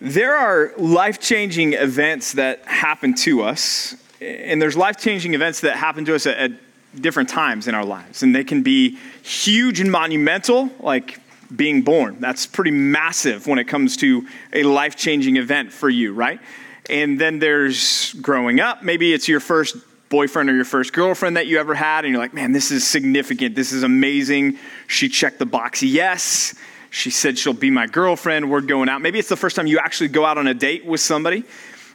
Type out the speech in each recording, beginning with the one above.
There are life changing events that happen to us, and there's life changing events that happen to us at, at, different times in our lives. And they can be huge and monumental, like being born. That's pretty massive when it comes to a life changing event for you, right? And then there's growing up. Maybe it's your first boyfriend or your first girlfriend that you ever had, and you're like, man, this is significant. This is amazing. She checked the box yes. She said she'll be my girlfriend. We're going out. Maybe it's the first time you actually go out on a date with somebody.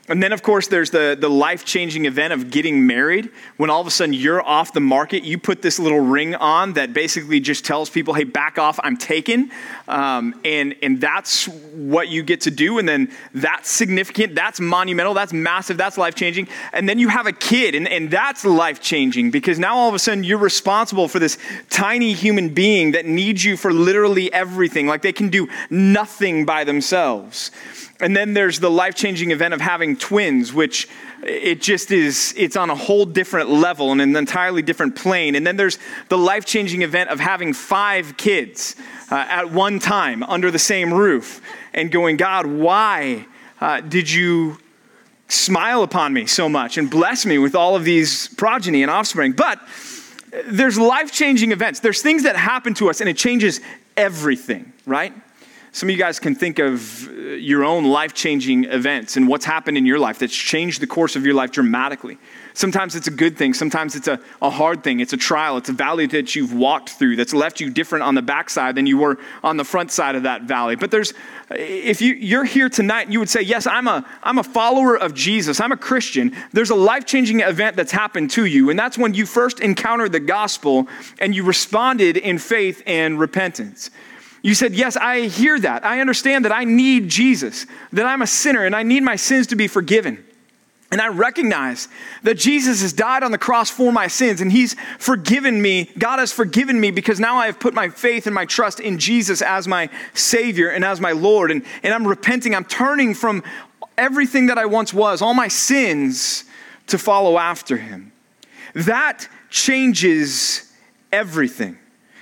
And then, of course, there's the, the life changing event of getting married. When all of a sudden you're off the market, you put this little ring on that basically just tells people, hey, back off, I'm taken. Um, and, and that's what you get to do. And then that's significant, that's monumental, that's massive, that's life changing. And then you have a kid, and, and that's life changing because now all of a sudden you're responsible for this tiny human being that needs you for literally everything. Like they can do nothing by themselves. And then there's the life changing event of having twins, which it just is, it's on a whole different level and an entirely different plane. And then there's the life changing event of having five kids uh, at one time under the same roof and going, God, why uh, did you smile upon me so much and bless me with all of these progeny and offspring? But there's life changing events, there's things that happen to us and it changes everything, right? Some of you guys can think of uh, your own life changing events and what's happened in your life that's changed the course of your life dramatically. Sometimes it's a good thing, sometimes it's a, a hard thing, it's a trial, it's a valley that you've walked through that's left you different on the backside than you were on the front side of that valley. But there's, if you, you're here tonight you would say, Yes, I'm a, I'm a follower of Jesus, I'm a Christian, there's a life changing event that's happened to you. And that's when you first encountered the gospel and you responded in faith and repentance. You said, Yes, I hear that. I understand that I need Jesus, that I'm a sinner and I need my sins to be forgiven. And I recognize that Jesus has died on the cross for my sins and he's forgiven me. God has forgiven me because now I have put my faith and my trust in Jesus as my Savior and as my Lord. And, and I'm repenting. I'm turning from everything that I once was, all my sins, to follow after him. That changes everything.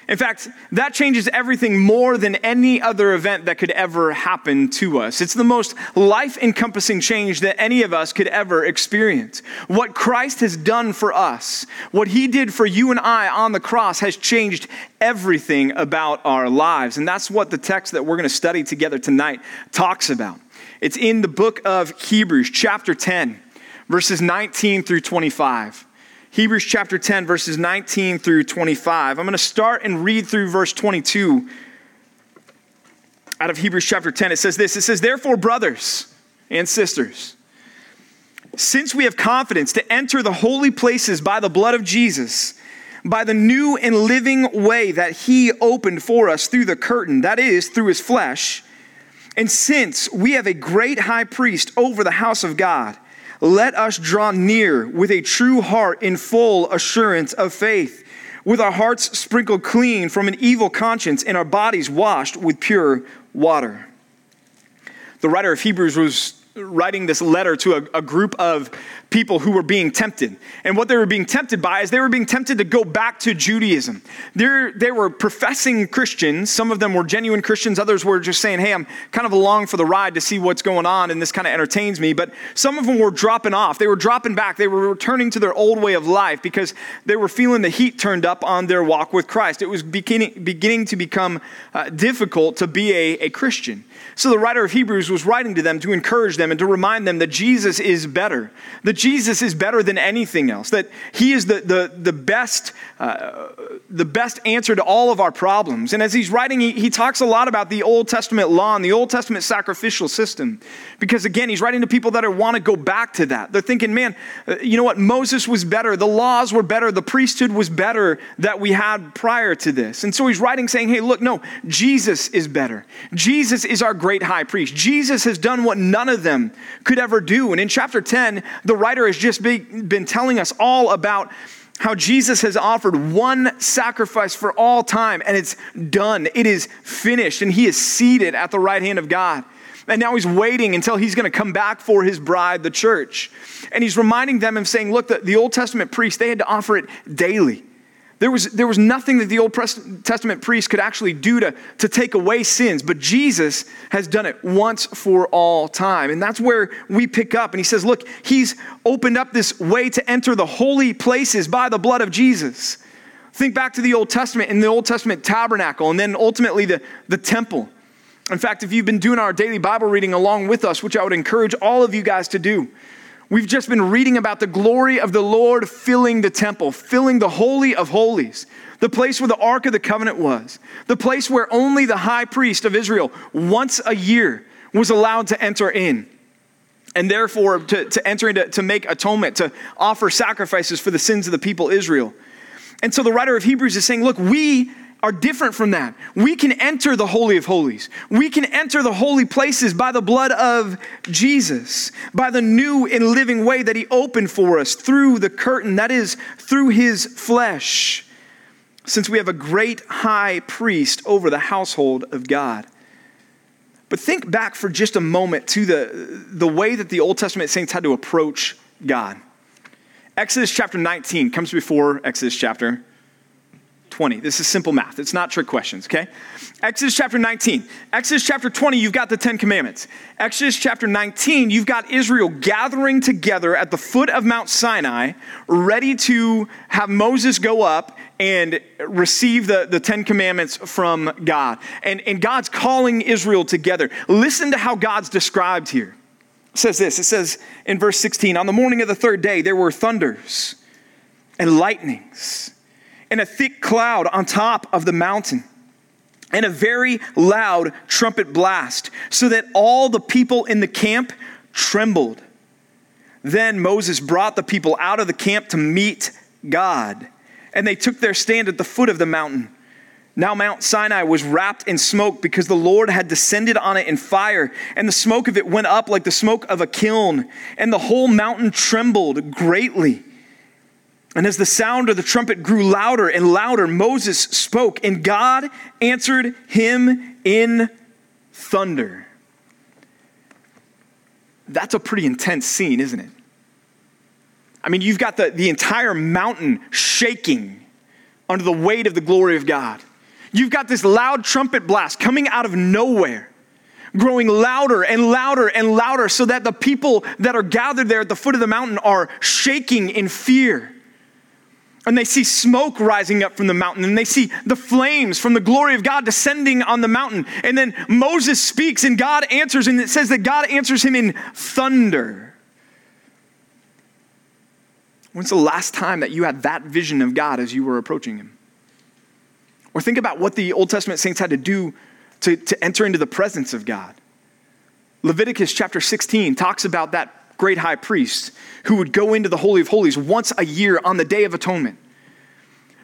In fact, that changes everything more than any other event that could ever happen to us. It's the most life encompassing change that any of us could ever experience. What Christ has done for us, what he did for you and I on the cross, has changed everything about our lives. And that's what the text that we're going to study together tonight talks about. It's in the book of Hebrews, chapter 10, verses 19 through 25. Hebrews chapter 10, verses 19 through 25. I'm going to start and read through verse 22 out of Hebrews chapter 10. It says this It says, Therefore, brothers and sisters, since we have confidence to enter the holy places by the blood of Jesus, by the new and living way that he opened for us through the curtain, that is, through his flesh, and since we have a great high priest over the house of God, let us draw near with a true heart in full assurance of faith, with our hearts sprinkled clean from an evil conscience and our bodies washed with pure water. The writer of Hebrews was writing this letter to a, a, group of people who were being tempted. And what they were being tempted by is they were being tempted to go back to Judaism. They're, they were professing Christians. Some of them were genuine Christians. Others were just saying, hey, I'm kind of along for the ride to see what's going on, and this kind of entertains me. But some of them were dropping off. They were dropping back. They were returning to their old way of life because they were feeling the heat turned up on their walk with Christ. It was beginning, beginning to become uh, difficult to be a, a Christian. So the writer of Hebrews was writing to them to encourage them and to remind them that Jesus is better, that Jesus is better than anything else, that he is the, the, the, best, uh, the best answer to all of our problems. And as he's writing, he, he talks a lot about the Old Testament law and the Old Testament sacrificial system. Because again, he's writing to people that want to go back to that. They're thinking, man, uh, you know what? Moses was better. The laws were better. The priesthood was better that we had prior to this. And so he's writing saying, hey, look, no, Jesus is better. Jesus is our great high priest. Jesus has done what none of them could ever do. And in chapter 10, the writer has just been telling us all about how Jesus has offered one sacrifice for all time, and it's done. It is finished, and he is seated at the right hand of God. And now he's waiting until he's going to come back for his bride, the church. And he's reminding them and saying, look, the, the Old Testament priests, they had to offer it daily. There was, there was nothing that the Old Testament priest could actually do to, to take away sins, but Jesus has done it once for all time. And that's where we pick up. And he says, Look, he's opened up this way to enter the holy places by the blood of Jesus. Think back to the Old Testament in the Old Testament tabernacle and then ultimately the, the temple. In fact, if you've been doing our daily Bible reading along with us, which I would encourage all of you guys to do, we've just been reading about the glory of the Lord filling the temple, filling the Holy of Holies, the place where the Ark of the Covenant was, the place where only the high priest of Israel once a year was allowed to enter in. And therefore, to, to enter into to make atonement, to offer sacrifices for the sins of the people Israel. And so the writer of Hebrews is saying, look, we are different from that. We can enter the Holy of Holies. We can enter the holy places by the blood of Jesus, by the new and living way that He opened for us through the curtain, that is, through His flesh, since we have a great high priest over the household of God. But think back for just a moment to the, the way that the Old Testament saints had to approach God. Exodus chapter 19 comes before Exodus chapter 20. This is simple math. It's not trick questions, okay? Exodus chapter 19. Exodus chapter 20, you've got the 10 commandments. Exodus chapter 19, you've got Israel gathering together at the foot of Mount Sinai, ready to have Moses go up and receive the, the Ten Commandments from God. And, and God's calling Israel together. Listen to how God's described here. It says this it says in verse 16 On the morning of the third day, there were thunders and lightnings and a thick cloud on top of the mountain, and a very loud trumpet blast, so that all the people in the camp trembled. Then Moses brought the people out of the camp to meet God, and they took their stand at the foot of the mountain. Now Mount Sinai was wrapped in smoke because the Lord had descended on it in fire, and the smoke of it went up like the smoke of a kiln, and the whole mountain trembled greatly. And as the sound of the trumpet grew louder and louder, Moses spoke, and God answered him in thunder. That's a pretty intense scene, isn't it? I mean, you've got the, the entire mountain shaking under the weight of the glory of God. You've got this loud trumpet blast coming out of nowhere, growing louder and louder and louder, so that the people that are gathered there at the foot of the mountain are shaking in fear and they see smoke rising up from the mountain, and they see the flames from the glory of God descending on the mountain. And then Moses speaks, and God answers, and it says that God answers him in thunder. When's the last time that you had that vision of God as you were approaching him? Or think about what the Old Testament saints had to do to, to enter into the presence of God. Leviticus chapter 16 talks about that great high priest who would go into the Holy of Holies once a year on the Day of Atonement.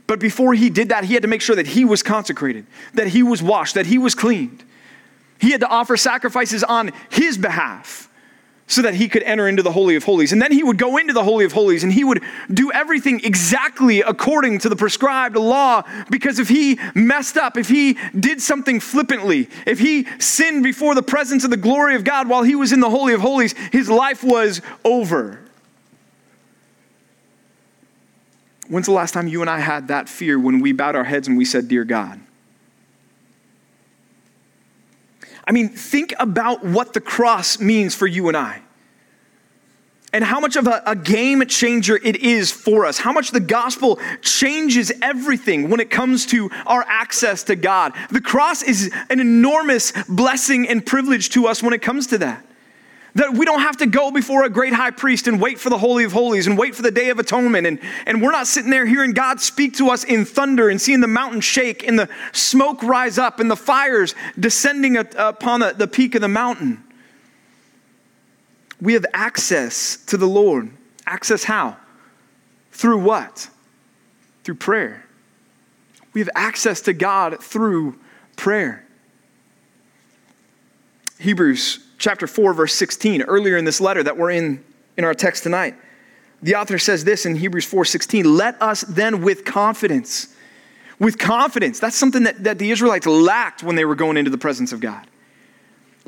But before he did that, he had to make sure that he was consecrated, that he was washed, that he was cleaned. He had to offer sacrifices on his behalf so that he could enter into the Holy of Holies. And then he would go into the Holy of Holies and he would do everything exactly according to the prescribed law because if he messed up, if he did something flippantly, if he sinned before the presence of the glory of God while he was in the Holy of Holies, his life was over. When's the last time you and I had that fear when we bowed our heads and we said, Dear God? I mean, think about what the cross means for you and I. And how much of a, a, game changer it is for us. How much the gospel changes everything when it comes to our access to God. The cross is an enormous blessing and privilege to us when it comes to that. That we don't have to go before a great high priest and wait for the Holy of Holies and wait for the Day of Atonement. And, and we're not sitting there hearing God speak to us in thunder and seeing the mountain shake and the smoke rise up and the fires descending upon the, the peak of the mountain. We have access to the Lord. Access how? Through what? Through prayer. We have access to God through prayer. Hebrews chapter 4, verse 16, earlier in this letter that we're in in our text tonight. The author says this in Hebrews 4:16, "Let us then with confidence, with confidence, that's something that, that the Israelites lacked when they were going into the presence of God.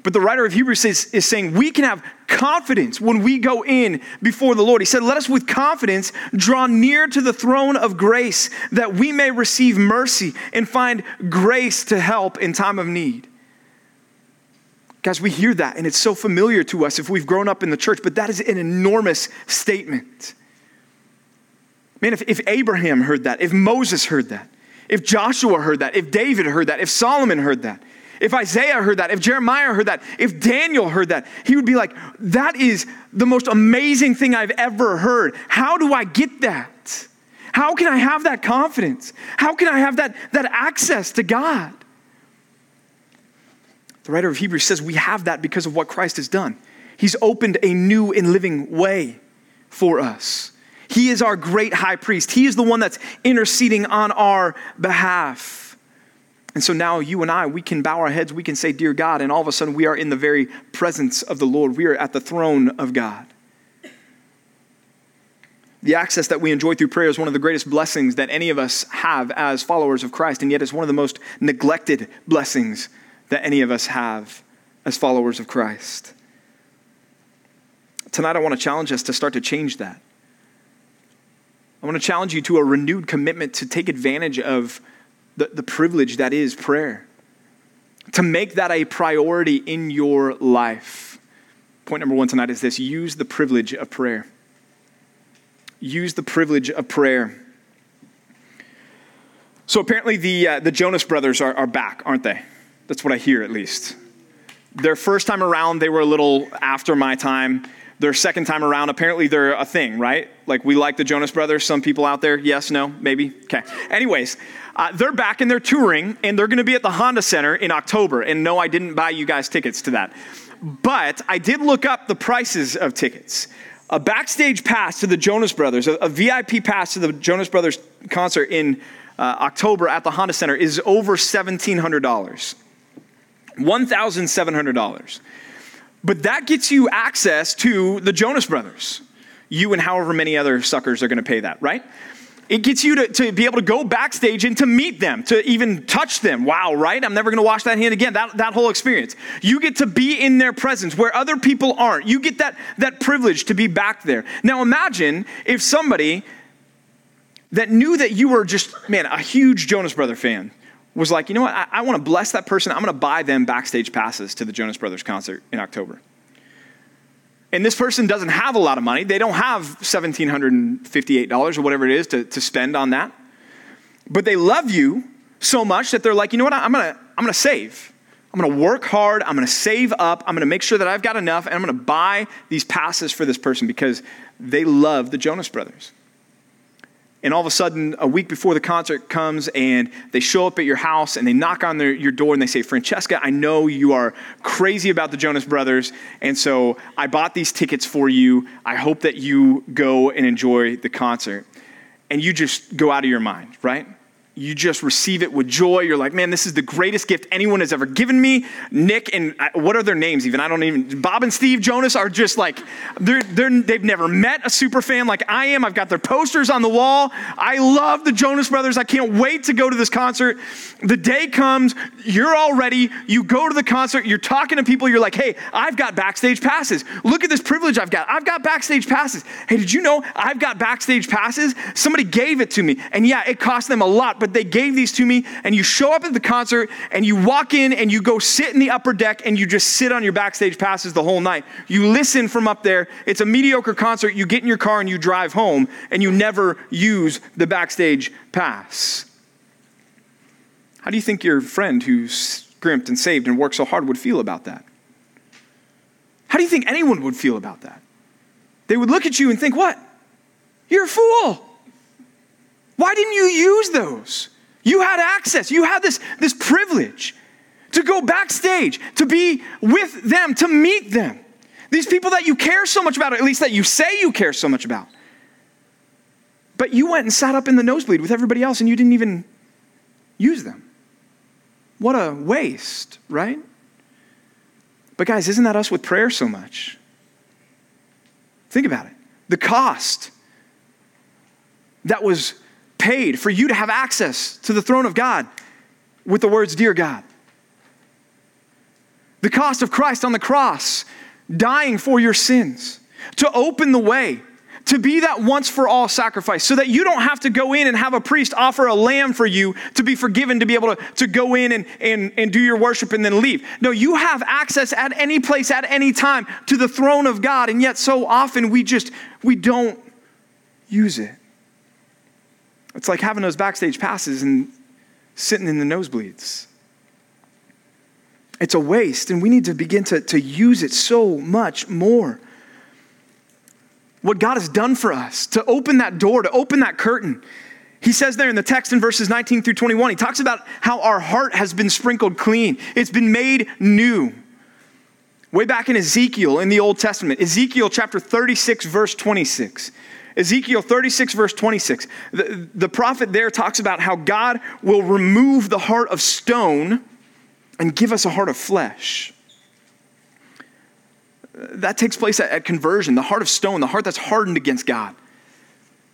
But the writer of Hebrews is, is saying we can have confidence when we go in before the Lord. He said, Let us with confidence draw near to the throne of grace that we may receive mercy and find grace to help in time of need. Guys, we hear that and it's so familiar to us if we've grown up in the church, but that is an enormous statement. Man, if, if Abraham heard that, if Moses heard that, if Joshua heard that, if David heard that, if Solomon heard that, if Isaiah heard that, if Jeremiah heard that, if Daniel heard that, he would be like, that is the most amazing thing I've ever heard. How do I get that? How can I have that confidence? How can I have that, that access to God? The writer of Hebrews says we have that because of what Christ has done. He's opened a new and living way for us. He is our great high priest. He is the one that's interceding on our behalf. And so now you and I, we can bow our heads, we can say, Dear God, and all of a sudden we are in the very presence of the Lord. We are at the throne of God. The access that we enjoy through prayer is one of the greatest blessings that any of us have as followers of Christ, and yet it's one of the most neglected blessings that any of us have as followers of Christ. Tonight, I want to challenge us to start to change that. I want to challenge you to a renewed commitment to take advantage of the, the privilege that is prayer, to make that a priority in your life. Point number one tonight is this use the privilege of prayer. Use the privilege of prayer. So apparently, the, uh, the Jonas brothers are, are back, aren't they? That's what I hear, at least. Their first time around, they were a little after my time. Their second time around, apparently they're a thing, right? Like we like the Jonas Brothers. Some people out there, yes, no, maybe. Okay. Anyways, uh, they're back and they're touring, and they're going to be at the Honda Center in October. And no, I didn't buy you guys tickets to that, but I did look up the prices of tickets. A backstage pass to the Jonas Brothers, a, a VIP pass to the Jonas Brothers concert in uh, October at the Honda Center is over seventeen hundred dollars. $1,700. But that gets you access to the Jonas Brothers. You and however many other suckers are going to pay that, right? It gets you to, to be able to go backstage and to meet them, to even touch them. Wow, right? I'm never going to wash that hand again. That, that whole experience. You get to be in their presence where other people aren't. You get that, that privilege to be back there. Now imagine if somebody that knew that you were just, man, a huge Jonas Brother fan was like, you know what, I, I want to bless that person. I'm going to buy them backstage passes to the Jonas Brothers concert in October. And this person doesn't have a lot of money. They don't have $1,758 or whatever it is to, to spend on that. But they love you so much that they're like, you know what, I'm going to I'm going to save. I'm going to work hard. I'm going to save up. I'm going to make sure that I've got enough. And I'm going to buy these passes for this person because they love the Jonas Brothers and all of a sudden, a week before the concert comes, and they show up at your house and they knock on their, your door and they say, Francesca, I know you are crazy about the Jonas Brothers, and so I bought these tickets for you. I hope that you go and enjoy the concert. And you just go out of your mind, right? You just receive it with joy. You're like, man, this is the greatest gift anyone has ever given me. Nick and uh, what are their names even? I don't even. Bob and Steve Jonas are just like, they're, they're, they've never met a super fan like I am. I've got their posters on the wall. I love the Jonas Brothers. I can't wait to go to this concert. The day comes, you're all ready. You go to the concert, you're talking to people. You're like, hey, I've got backstage passes. Look at this privilege I've got. I've got backstage passes. Hey, did you know I've got backstage passes? Somebody gave it to me. And yeah, it cost them a lot but they gave these to me. And you show up at the concert and you walk in and you go sit in the upper deck and you just sit on your backstage passes the whole night. You listen from up there. It's a mediocre concert. You get in your car and you drive home and you never use the backstage pass. How do you think your friend who's scrimped and saved and worked so hard would feel about that? How do you think anyone would feel about that? They would look at you and think, What? You're a fool. Why didn't you use those? You had access, you had this, this privilege to go backstage, to be with them, to meet them. These people that you care so much about, or at least that you say you care so much about. But you went and sat up in the nosebleed with everybody else and you didn't even use them. What a waste, right? But guys, isn't that us with prayer so much? Think about it. The cost that was paid for you to have access to the throne of God with the words, Dear God. The cost of Christ on the cross, dying for your sins, to open the way, to be that once for all sacrifice, so that you don't have to go in and have a priest offer a lamb for you to be forgiven, to be able to, to go in and, and, and do your worship and then leave. No, you have access at any place, at any time to the throne of God, and yet so often we just, we don't use it. It's like having those backstage passes and sitting in the nosebleeds. It's a waste, and we need to begin to, to use it so much more. What God has done for us, to open that door, to open that curtain. He says there in the text in verses 19 through 21, he talks about how our heart has been sprinkled clean, it's been made new. Way back in Ezekiel in the Old Testament, Ezekiel chapter 36, verse 26. Ezekiel 36, verse 26. The, the prophet there talks about how God will remove the heart of stone and give us a heart of flesh. That takes place at, at conversion, the heart of stone, the heart that's hardened against God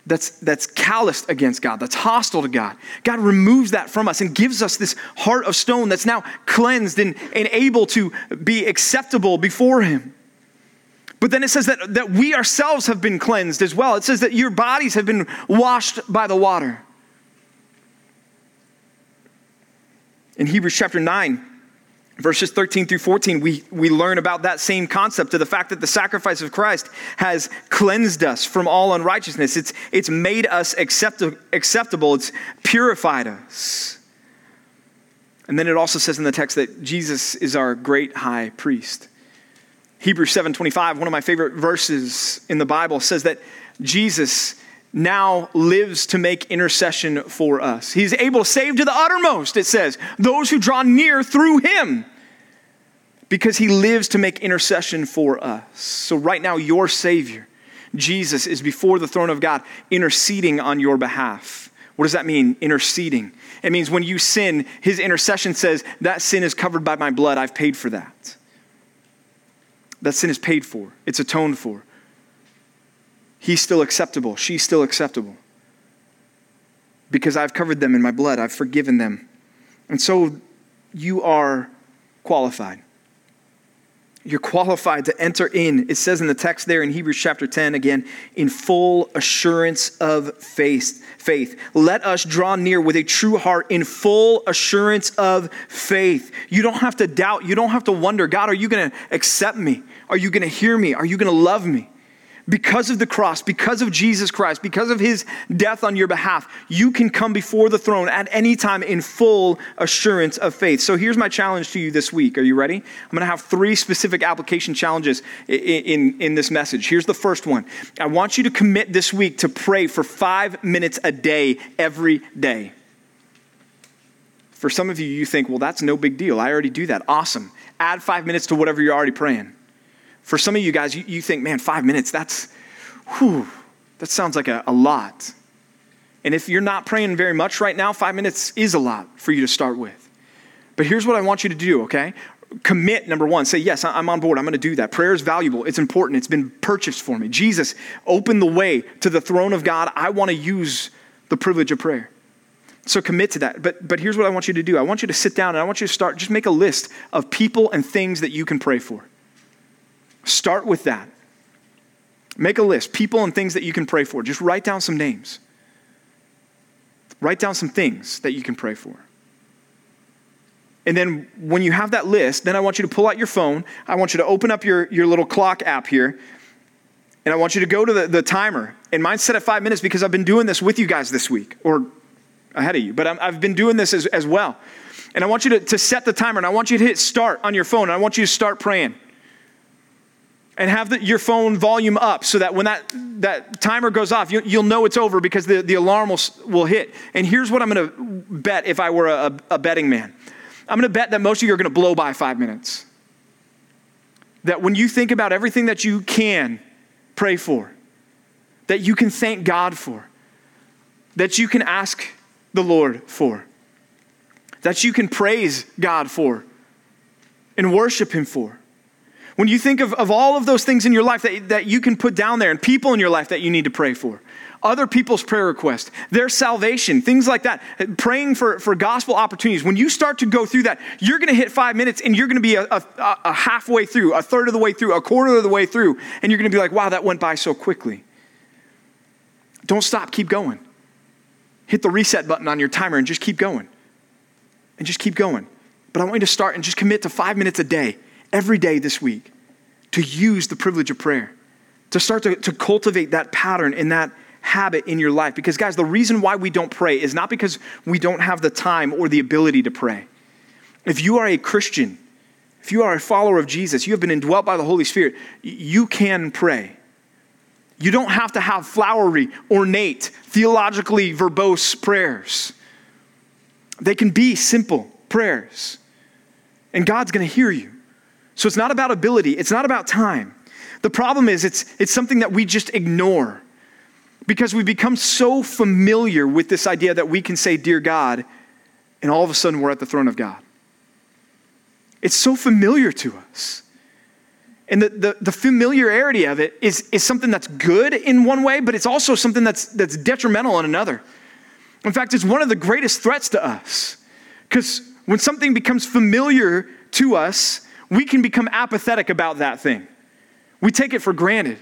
that's, that's calloused against God, that's hostile to God. God removes that from us and gives us this heart of stone that's now cleansed and, and able to be acceptable before Him. But then it says that, that we ourselves have been cleansed as well. It says that your bodies have been washed by the water. In Hebrews chapter 9, verses 13 through 14, we, we learn about that same concept of the fact that the sacrifice of Christ has cleansed us from all unrighteousness. It's, it's made us accept, acceptable, it's purified us. And then it also says in the text that Jesus is our great high priest. Hebrews 7:25, one of my favorite verses in the Bible says that Jesus now lives to make intercession for us. He's able to save to the uttermost, it says, those who draw near through him because he lives to make intercession for us. So right now your savior, Jesus is before the throne of God interceding on your behalf. What does that mean? Interceding. It means when you sin, his intercession says, That sin is covered by my blood. I've paid for that. That sin is paid for, it's atoned for. He's still acceptable. She's still acceptable. Because I've covered them in my blood, I've forgiven them. And so you are qualified. You're qualified to enter in. It says in the text there in Hebrews chapter 10 again, in full assurance of faith. Faith. Let us draw near with a true heart in full assurance of faith. You don't have to doubt. You don't have to wonder, God, are you going to accept me? Are you going to hear me? Are you going to love me? Because of the cross, because of Jesus Christ, because of his death on your behalf, you can come before the throne at any time in full assurance of faith. So here's my challenge to you this week. Are you ready? I'm going to have three specific application challenges in, in, in, this message. Here's the first one I want you to commit this week to pray for five minutes a day, every day. For some of you, you think, well, that's no big deal. I already do that. Awesome. Add five minutes to whatever you're already praying. For some of you guys, you, you think, man, five minutes, that's, whew, that sounds like a, a lot. And if you're not praying very much right now, five minutes is a lot for you to start with. But here's what I want you to do, okay? Commit, number one. Say, yes, I'm on board. I'm going to do that. Prayer is valuable. It's important. It's been purchased for me. Jesus open the way to the throne of God. I want to use the privilege of prayer. So commit to that. But, but here's what I want you to do I want you to sit down and I want you to start, just make a list of people and things that you can pray for. Start with that. Make a list, people and things that you can pray for. Just write down some names. Write down some things that you can pray for. And then when you have that list, then I want you to pull out your phone. I want you to open up your, your little clock app here. And I want you to go to the, the timer. And mine's set at five minutes because I've been doing this with you guys this week, or ahead of you. But i have been doing this as, as well. And I want you to, to set the timer. And I want you to hit start on your phone. And I want you to start praying and have the, your phone volume up so that when that, that timer goes off, you, will know it's over because the, the alarm will, will hit. And here's what I'm going to bet if I were a, a betting man I'm going to bet that most of you are going to blow by five minutes. That when you think about everything that you can pray for, that you can thank God for, that you can ask the Lord for, that you can praise God for, and worship Him for when you think of, of all of those things in your life that, that you can put down there and people in your life that you need to pray for, other people's prayer requests, their salvation, things like that, praying for, for gospel opportunities. When you start to go through that, you're going to hit five minutes and you're going to be a, a, a, halfway through, a third of the way through, a quarter of the way through, and you're going to be like, wow, that went by so quickly. Don't stop, keep going. Hit the reset button on your timer and just keep going. And just keep going. But I want you to start and just commit to five minutes a day, every day this week, to use the privilege of prayer, to start to, to cultivate that pattern and that habit in your life. Because, guys, the reason why we don't pray is not because we don't have the time or the ability to pray. If you are a Christian, if you are a follower of Jesus, you have been indwelt by the Holy Spirit, you can pray. You don't have to have flowery, ornate, theologically verbose prayers. They can be simple prayers, and God's going to hear you. So it's not about ability, it's not about time. The problem is it's, it's something that we just ignore because we become so familiar with this idea that we can say, Dear God, and all of a sudden we're at the throne of God. It's so familiar to us. And the, the, the, familiarity of it is, is something that's good in one way, but it's also something that's, that's detrimental in another. In fact, it's one of the greatest threats to us. Because when something becomes familiar to us, we can become apathetic about that thing. We take it for granted.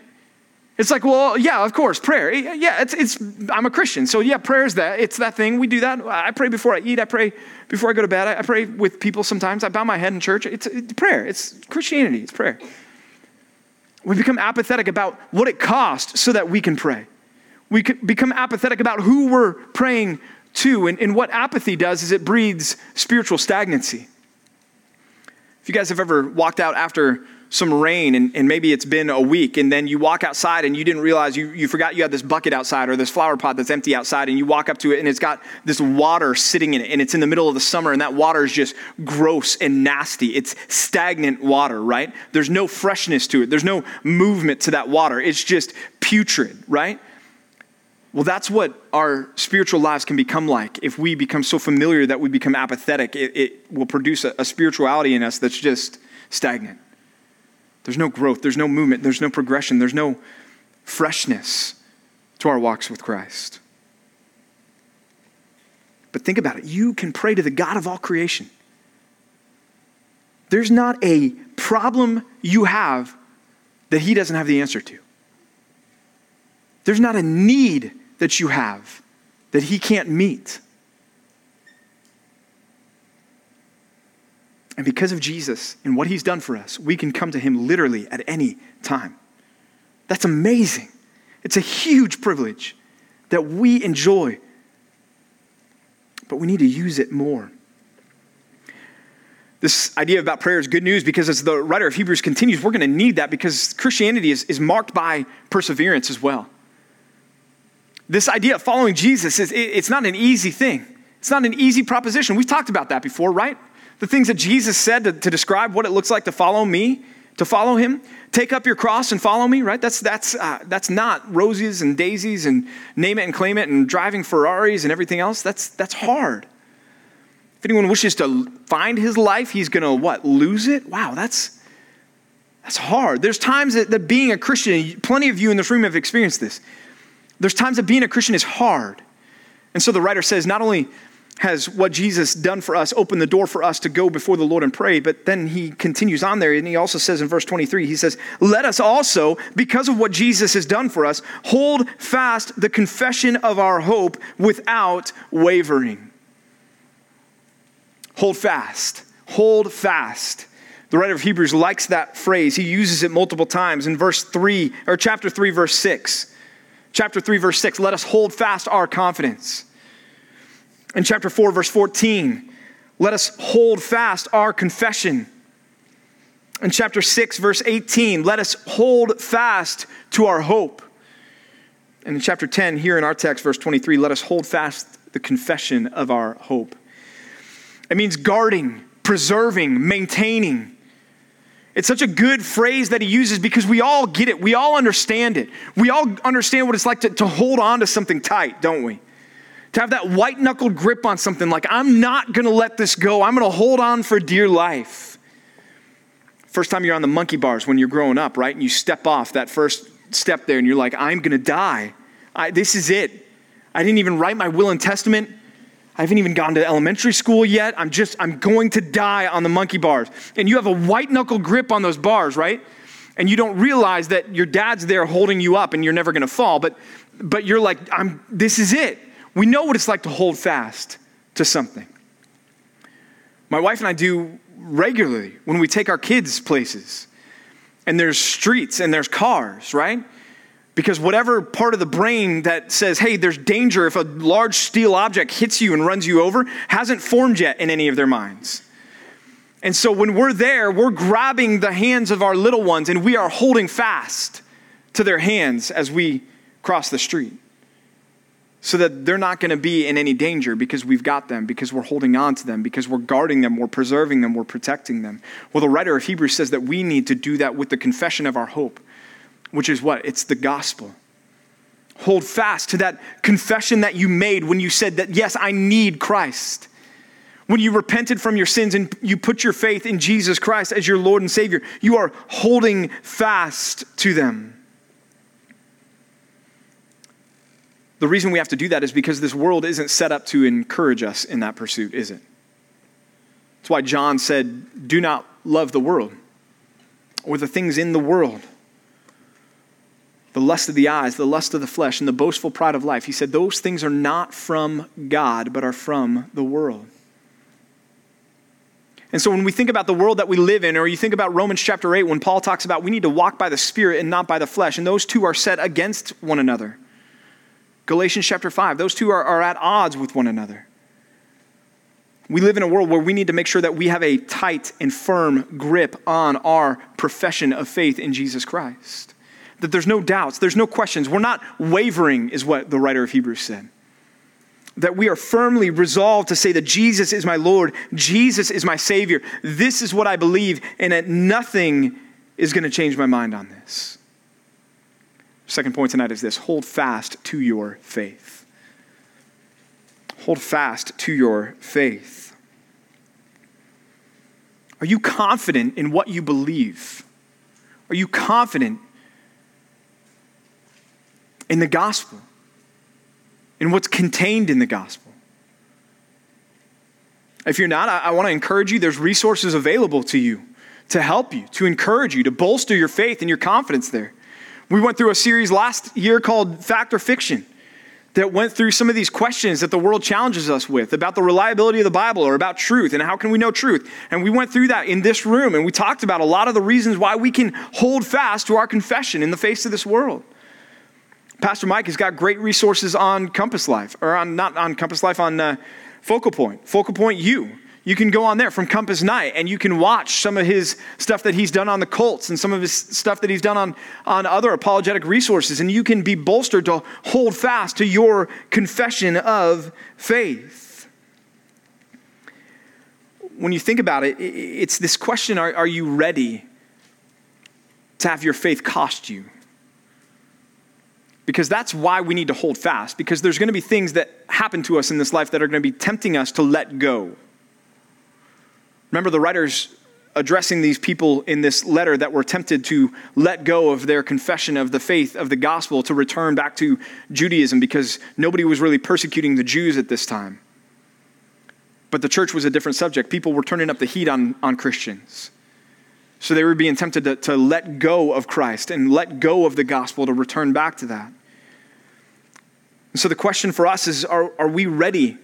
It's like, well, yeah, of course, prayer. Yeah, it's, it's, I'm a Christian. So, yeah, prayer is that. It's that thing. We do that. I pray before I eat. I pray before I go to bed. I, pray with people sometimes. I bow my head in church. It's, it's prayer. It's Christianity. It's prayer. We become apathetic about what it costs so that we can pray. We become apathetic about who we're praying to. And, and what apathy does is it breeds spiritual stagnancy. If you guys have ever walked out after some rain and, and maybe it's been a week and then you walk outside and you didn't realize you, you forgot you had this bucket outside or this flower pot that's empty outside and you walk up to it and it's got this water sitting in it and it's in the middle of the summer and that water is just gross and nasty. It's stagnant water right? There's no freshness to it. There's no movement to that water. It's just putrid right well, that's what our spiritual lives can become like. If we become so familiar that we become apathetic, it, it will produce a, a spirituality in us that's just stagnant. There's no growth, there's no movement, there's no progression, there's no freshness to our walks with Christ. But think about it you can pray to the God of all creation. There's not a problem you have that He doesn't have the answer to. There's not a need that you have that He can't meet. And because of Jesus and what he's done for us, we can come to him literally at any time. That's amazing. It's a huge privilege that we enjoy, but we need to use it more. This idea about prayer is good news because, as the writer of Hebrews continues, we're going to need that because Christianity is, is marked by perseverance as well. This idea of following Jesus is it's not an easy thing. It's not an easy proposition. We've talked about that before, right? the things that Jesus said to, to describe what it looks like to follow me, to follow him. Take up your cross and follow me, right? That's, that's, uh, that's not roses and daisies and name it and claim it and driving Ferraris and everything else. That's, that's hard. If anyone wishes to find his life, he's going to what? Lose it? Wow, that's, that's hard. There's times that, that being a Christian, plenty of you in this room have experienced this. There's times that being a Christian is hard. And so the writer says, not only has what Jesus done for us opened the door for us to go before the Lord and pray. But then he continues on there and he also says in verse 23, he says, Let us also, because of what Jesus has done for us, hold fast the confession of our hope without wavering. Hold fast. Hold fast. The writer of Hebrews likes that phrase. He uses it multiple times in verse 3 or chapter 3 verse 6. Chapter 3 verse 6, let us hold fast our confidence. In chapter 4, verse 14, let us hold fast our confession. In chapter 6, verse 18, let us hold fast to our hope. And in chapter 10, here in our text, verse 23, let us hold fast the confession of our hope. It means guarding, preserving, maintaining. It's such a good phrase that he uses because we all get it. We all understand it. We all understand what it's like to, to hold on to something tight, don't we? to have that white knuckled grip on something like, I'm not going to let this go. I'm going to hold on for dear life. First time you're on the monkey bars when you're growing up, right? And you step off that first step there and you're like, I'm going to die. I, this is it. I didn't even write my will and testament. I haven't even gone to elementary school yet. I'm just, I'm going to die on the monkey bars. And you have a white knuckle grip on those bars, right? And you don't realize that your dad's there holding you up and you're never gonna fall. But, but you're like, I'm, this is it. We know what it's like to hold fast to something. My wife and I do regularly when we take our kids places. And there's streets and there's cars, right? Because whatever part of the brain that says, hey, there's danger if a large steel object hits you and runs you over, hasn't formed yet in any of their minds. And so when we're there, we're grabbing the hands of our little ones and we are holding fast to their hands as we cross the street so that they're not going to be in any danger because we've got them, because we're holding on to them, because we're guarding them, we're preserving them, we're protecting them. Well, the writer of Hebrews says that we need to do that with the confession of our hope which is what? It's the gospel. Hold fast to that confession that you made when you said that, yes, I need Christ. When you repented from your sins and you put your faith in Jesus Christ as your Lord and Savior, you are holding fast to them. The reason we have to do that is because this world isn't set up to encourage us in that pursuit, is it? That's why John said, Do not love the world or the things in the world the lust of the eyes, the lust of the flesh, and the boastful pride of life. He said, Those things are not from God, but are from the world. And so when we think about the world that we live in, or you think about Romans chapter 8, when Paul talks about we need to walk by the Spirit and not by the flesh, and those two are set against one another. Galatians chapter 5, those two are, are at odds with one another. We live in a world where we need to make sure that we have a tight and firm grip on our profession of faith in Jesus Christ that there's no doubts, there's no questions. We're not wavering, is what the writer of Hebrews said. That we are firmly resolved to say that Jesus is my Lord, Jesus is my Savior. This is what I believe, and that nothing is going to change my mind on this. Second point tonight is this hold fast to your faith. Hold fast to your faith. Are you confident in what you believe? Are you confident in the gospel, in what's contained in the gospel. If you're not, I, I want to encourage you, there's resources available to you to help you, to encourage you, to bolster your faith and your confidence there. We went through a series last year called Fact or Fiction that went through some of these questions that the world challenges us with about the reliability of the Bible or about truth and how can we know truth. And we went through that in this room and we talked about a lot of the reasons why we can hold fast to our confession in the face of this world. Pastor Mike has got great resources on Compass Life, or on not on Compass Life, on uh, Focal Point, Focal Point U. You can go on there from Compass Night and you can watch some of his stuff that he's done on the cults and some of his stuff that he's done on, on other apologetic resources. And you can be bolstered to hold fast to your confession of faith. When you think about it, it's this question are, are you ready to have your faith cost you? Because that's why we need to hold fast, because there's going to be things that happen to us in this life that are going to be tempting us to let go. Remember, the writers addressing these people in this letter that were tempted to let go of their confession of the faith of the gospel to return back to Judaism because nobody was really persecuting the Jews at this time. But the church was a different subject. People were turning up the heat on, on Christians. So they were being tempted to, to let go of Christ and let go of the gospel to return back to that. And so the question for us is are, are we ready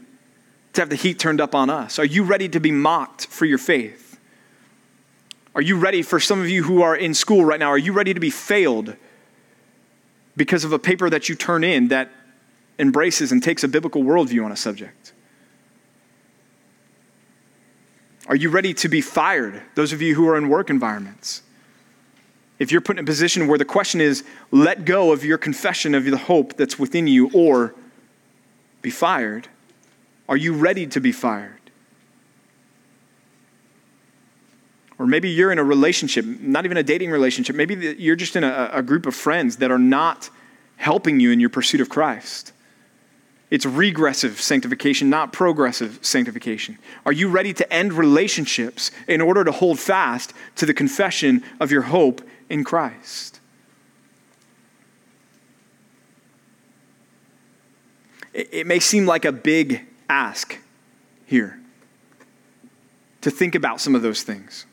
to have the heat turned up on us? Are you ready to be mocked for your faith? Are you ready for some of you who are in school right now? Are you ready to be failed because of a paper that you turn in that embraces and takes a biblical worldview on a subject? Are you ready to be fired? Those of you who are in work environments if you're put in a position where the question is, let go of your confession of the hope that's within you or be fired, are you ready to be fired? Or maybe you're in a relationship, not even a dating relationship. Maybe you're just in a, a group of friends that are not helping you in your pursuit of Christ. It's regressive sanctification, not progressive sanctification. Are you ready to end relationships in order to hold fast to the confession of your hope in Christ. it, may seem like a big ask here to think about some of those things.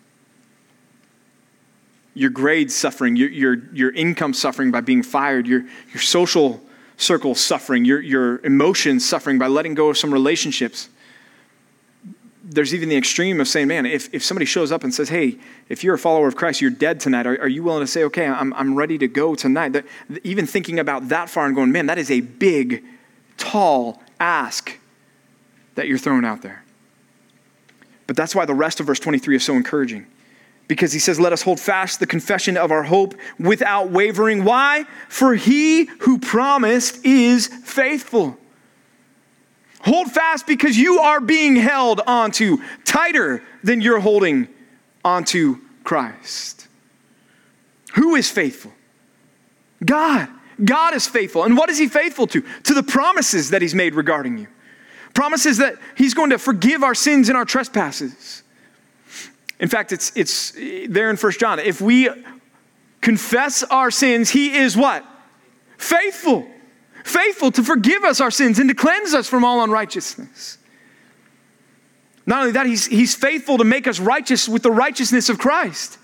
Your grades suffering, your, your, your income suffering by being fired, your, your social circle suffering, your, your emotions suffering by letting go of some relationships. There's even the extreme of saying, man, if, if somebody shows up and says, hey, if you're a follower of Christ, you're dead tonight, are, are you willing to say, okay, I'm, I'm ready to go tonight? That, even thinking about that far and going, man, that is a big, tall ask that you're throwing out there. But that's why the rest of verse 23 is so encouraging. Because he says, Let us hold fast the confession of our hope without wavering. Why? For he who promised is faithful. Hold fast because you are being held onto tighter than you're holding onto Christ. Who is faithful? God. God is faithful. And what is he faithful to? To the promises that he's made regarding you. Promises that he's going to forgive our sins and our trespasses. In fact, it's, it's there in First John. If we confess our sins, he is what? Faithful. Faithful to forgive us our sins and to cleanse us from all unrighteousness. Not only that, he's, he's faithful to make us righteous with the righteousness of Christ.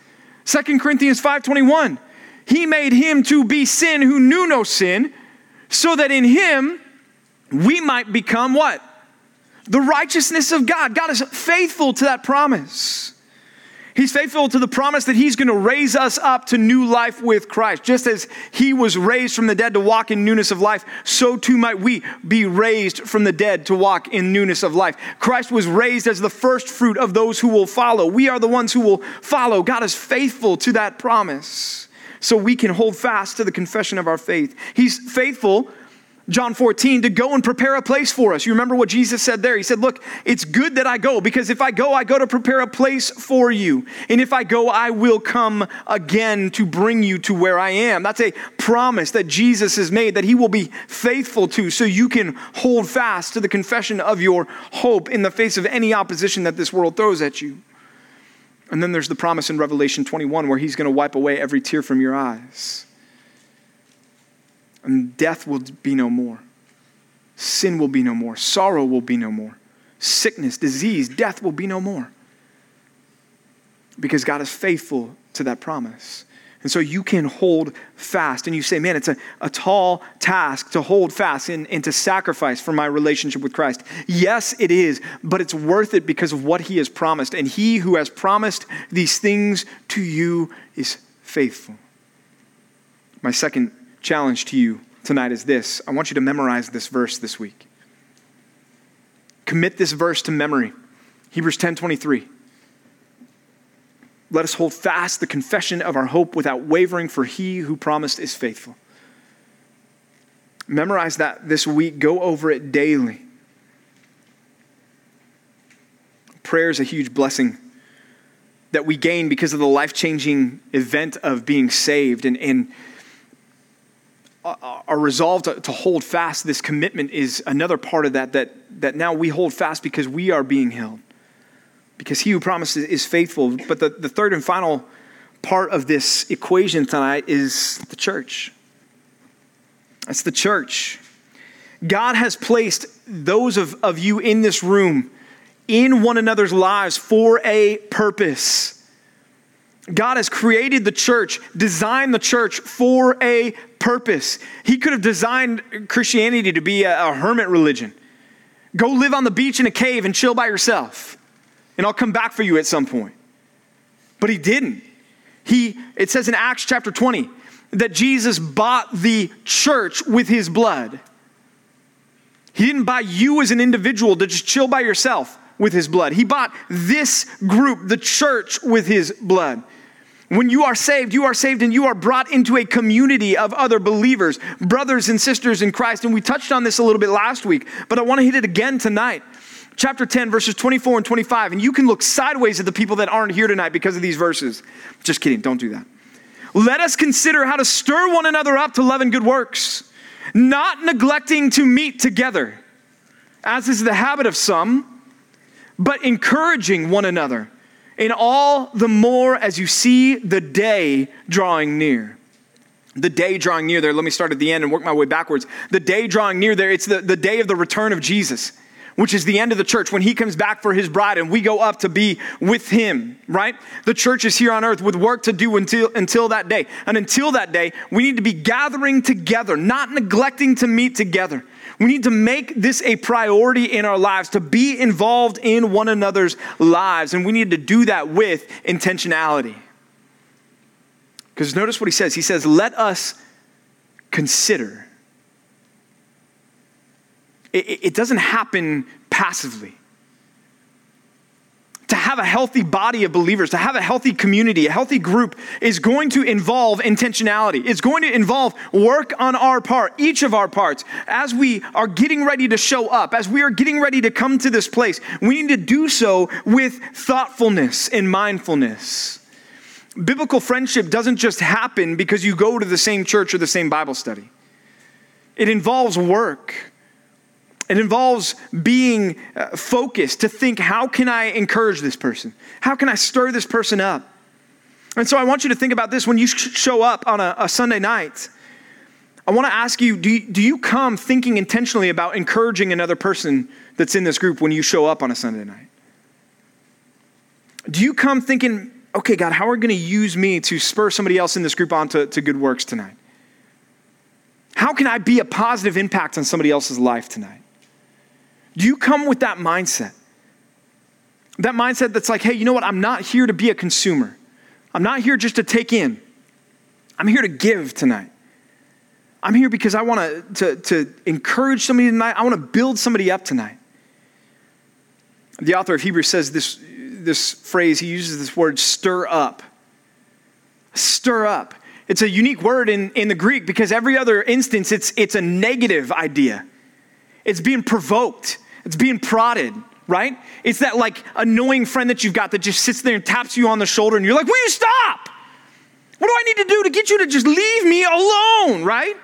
2 Corinthians 5.21, he made him to be sin who knew no sin, so that in him we might become what? the righteousness of God. God is faithful to that promise. He's faithful to the promise that He's going to raise us up to new life with Christ. Just as He was raised from the dead to walk in newness of life, so too might we be raised from the dead to walk in newness of life. Christ was raised as the first fruit of those who will follow. We are the ones who will follow. God is faithful to that promise. So we can hold fast to the confession of our faith. He's faithful John 14, to go and prepare a place for us. You remember what Jesus said there? He said, Look, it's good that I go because if I go, I go to prepare a place for you. And if I go, I will come again to bring you to where I am. That's a promise that Jesus has made that he will be faithful to so you can hold fast to the confession of your hope in the face of any opposition that this world throws at you. And then there's the promise in Revelation 21 where he's going to wipe away every tear from your eyes and death will be no more. Sin will be no more. Sorrow will be no more. Sickness, disease, death will be no more. Because God is faithful to that promise. And so you can hold fast. And you say, man, it's a, a tall task to hold fast and, and to sacrifice for my relationship with Christ. Yes, it is, but it's worth it because of what He has promised. And He who has promised these things to you is faithful. My second challenge to you tonight is this I want you to memorize this verse this week. Commit this verse to memory. Hebrews 10 23. Let us hold fast the confession of our hope without wavering, for he who promised is faithful. Memorize that this week. Go over it daily. Prayer is a huge blessing that we gain because of the life changing event of being saved. And, and Uh, uh, our resolve to, to hold fast this commitment is another part of that, that that now we hold fast because we are being held. Because he who promises is faithful. But the, the third and final part of this equation tonight is the church. That's the church. God has placed those of, of you in this room in one another's lives for a purpose God has created the church, designed the church for a purpose. He could have designed Christianity to be a, a, hermit religion. Go live on the beach in a cave and chill by yourself, and I'll come back for you at some point. But he didn't. He, it says in Acts chapter 20 that Jesus bought the church with his blood. He didn't buy you as an individual to just chill by yourself with his blood. He bought this group, the church, with his blood. When you are saved, you are saved and you are brought into a community of other believers, brothers and sisters in Christ. And we touched on this a little bit last week, but I want to hit it again tonight. Chapter 10, verses 24 and 25. And you can look sideways at the people that aren't here tonight because of these verses. Just kidding, don't do that. Let us consider how to stir one another up to love and good works, not neglecting to meet together, as is the habit of some, but encouraging one another and all the more as you see the day drawing near. the day drawing near there, let me start at the end and work my way backwards. The day drawing near there, it's the, the day of the return of Jesus, which is the end of the church when he comes back for his bride and we go up to be with him, right? The church is here on earth with work to do until, until that day. And until that day, we need to be gathering together, not neglecting to meet together. We need to make this a priority in our lives, to be involved in one another's lives. And we need to do that with intentionality. Because notice what he says. He says, Let us consider. It, it, doesn't happen passively. To have a healthy body of believers, to have a healthy community, a healthy group is going to involve intentionality. It's going to involve work on our part, each of our parts. As we are getting ready to show up, as we are getting ready to come to this place, we need to do so with thoughtfulness and mindfulness. Biblical friendship doesn't just happen because you go to the same church or the same Bible study. It involves work. It involves being uh, focused to think, how can I encourage this person? How can I stir this person up? And so I want you to think about this when you show up on a, a Sunday night. I want to ask you do, you do you come thinking intentionally about encouraging another person that's in this group when you show up on a Sunday night? Do you come thinking, okay, God, how are you going to use me to spur somebody else in this group on to, to good works tonight? How can I be a positive impact on somebody else's life tonight? Do you come with that mindset? That mindset that's like, hey, you know what? I'm not here to be a consumer. I'm not here just to take in. I'm here to give tonight. I'm here because I want to, to encourage somebody tonight. I want to build somebody up tonight. The author of Hebrews says this this phrase, he uses this word stir up. Stir up. It's a unique word in, in the Greek because every other instance it's, it's a negative idea. It's being provoked, it's being prodded, right? It's that like annoying friend that you've got that just sits there and taps you on the shoulder and you're like, will you stop? What do I need to do to get you to just leave me alone, right?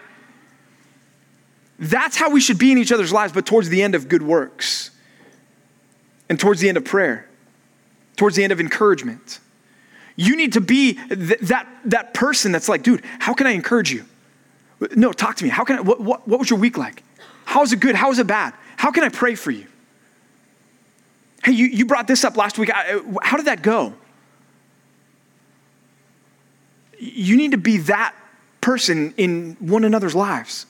That's how we should be in each other's lives, but towards the end of good works and towards the end of prayer towards the end of encouragement. You need to be th- that, that person that's like, dude, how can I encourage you? No, talk to me. How can I, what, what, what was your week like? How is it good? How is it bad? How can I pray for you? Hey, you, you brought this up last week. I, how did that go? You need to be that person in one another's lives.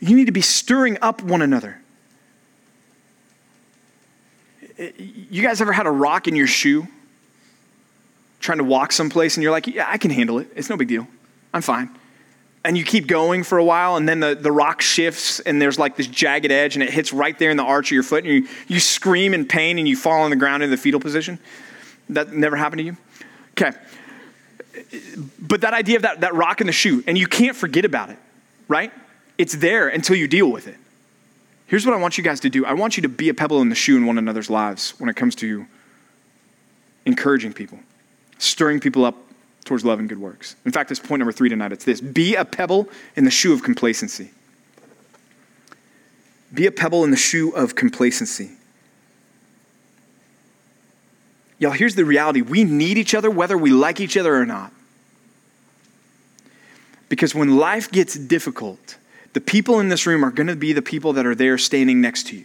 You need to be stirring up one another you guys ever had a rock in your shoe? Trying to walk someplace and you're like, yeah, I can handle it. It's no big deal. I'm fine. And you keep going for a while and then the, the rock shifts and there's like this jagged edge and it hits right there in the arch of your foot and you, you scream in pain and you fall on the ground in the fetal position. That never happened to you? Okay. But that idea of that, that rock in the shoe, and you can't forget about it, right? It's there until you deal with it. Here's what I want you guys to do I want you to be a pebble in the shoe in one another's lives when it comes to encouraging people, stirring people up towards love and good works. In fact, it's point number three tonight. It's this be a pebble in the shoe of complacency. Be a pebble in the shoe of complacency. Y'all, here's the reality we need each other whether we like each other or not. Because when life gets difficult, the people in this room are going to be the people that are there standing next to you.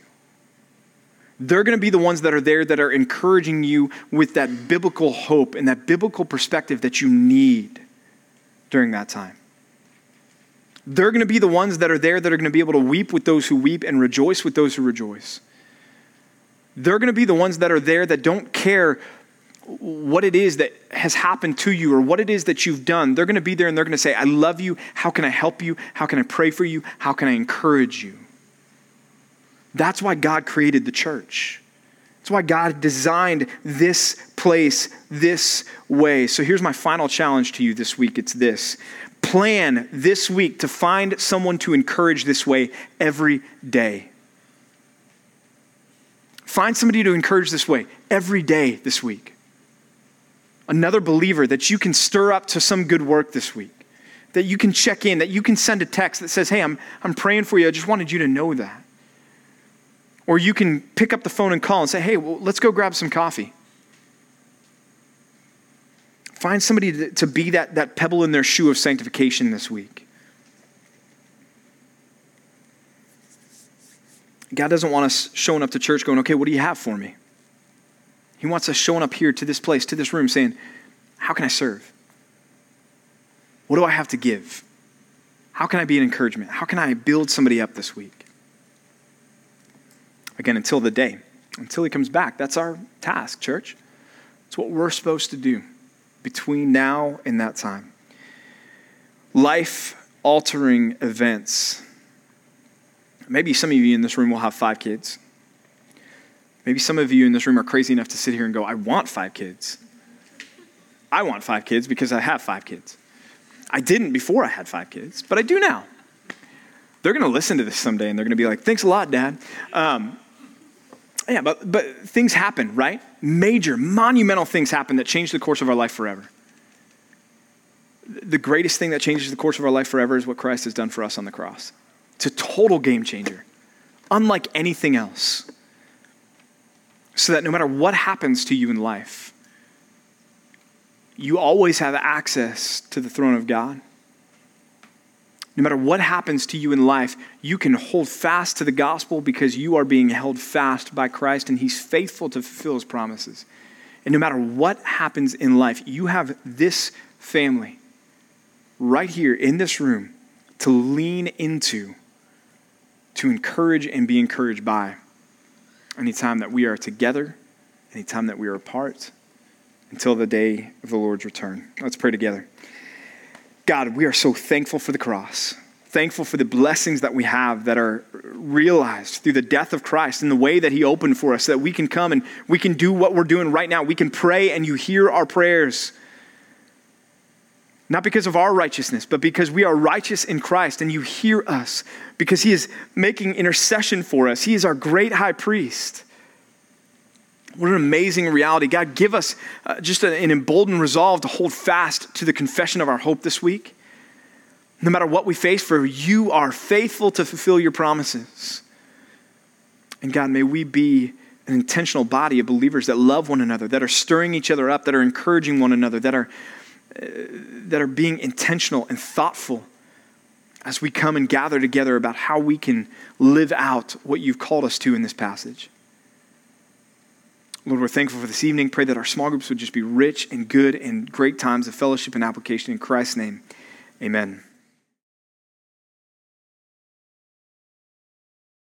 They're going to be the ones that are there that are encouraging you with that biblical hope and that biblical perspective that you need during that time. They're going to be the ones that are there that are going to be able to weep with those who weep and rejoice with those who rejoice. They're going to be the ones that are there that don't care what it is that has happened to you or what it is that you've done, they're going to be there and they're going to say, I love you. How can I help you? How can I pray for you? How can I encourage you? That's why God created the church. That's why God designed this place this way. So here's my final challenge to you this week it's this plan this week to find someone to encourage this way every day. Find somebody to encourage this way every day this week another believer that you can stir up to some good work this week, that you can check in, that you can send a text that says, Hey, I'm, I'm praying for you. I just wanted you to know that. Or you can pick up the phone and call and say, Hey, well, let's go grab some coffee. Find somebody to, to be that, that pebble in their shoe of sanctification this week. God doesn't want us showing up to church going, okay, what do you have for me? He wants us showing up here to this place, to this room, saying, how can I serve? What do I have to give? How can I be an encouragement? How can I build somebody up this week? Again, until the day, until he comes back. That's our task, church. It's what we're supposed to do between now and that time. Life altering events. Maybe some of you in this room will have five kids. Maybe some of you in this room are crazy enough to sit here and go, I want five kids. I want five kids because I have five kids. I didn't before I had five kids, but I do now. They're going to listen to this someday and they're going to be like, thanks a lot, Dad. Um, yeah, but, but things happen, right? Major, monumental things happen that change the course of our life forever. The greatest thing that changes the course of our life forever is what Christ has done for us on the cross. It's a total game changer, unlike anything else. So that no matter what happens to you in life, you always have access to the throne of God. No matter what happens to you in life, you can hold fast to the gospel because you are being held fast by Christ and He's faithful to fulfill His promises. And no matter what happens in life, you have this family right here in this room to lean into, to encourage and be encouraged by anytime that we are together, anytime that we are apart until the day of the Lord's return. Let's pray together. God, we are so thankful for the cross, thankful for the blessings that we have that are realized through the death of Christ and the way that He opened for us, so that we can come and we can do what we're doing right now. We can pray and you hear our prayers. Not because of our righteousness, but because we are righteous in Christ and you hear us, because He is making intercession for us. He is our great high priest. What an amazing reality. God, give us uh, just an emboldened resolve to hold fast to the confession of our hope this week. No matter what we face, for you are faithful to fulfill your promises. And God, may we be an intentional body of believers that love one another, that are stirring each other up, that are encouraging one another, that are, uh, that are being intentional and thoughtful as we come and gather together about how we can live out what you've called us to in this passage. Lord, we're thankful for this evening. Pray that our small groups would just be rich and good and great times of fellowship and application in Christ's name. Amen.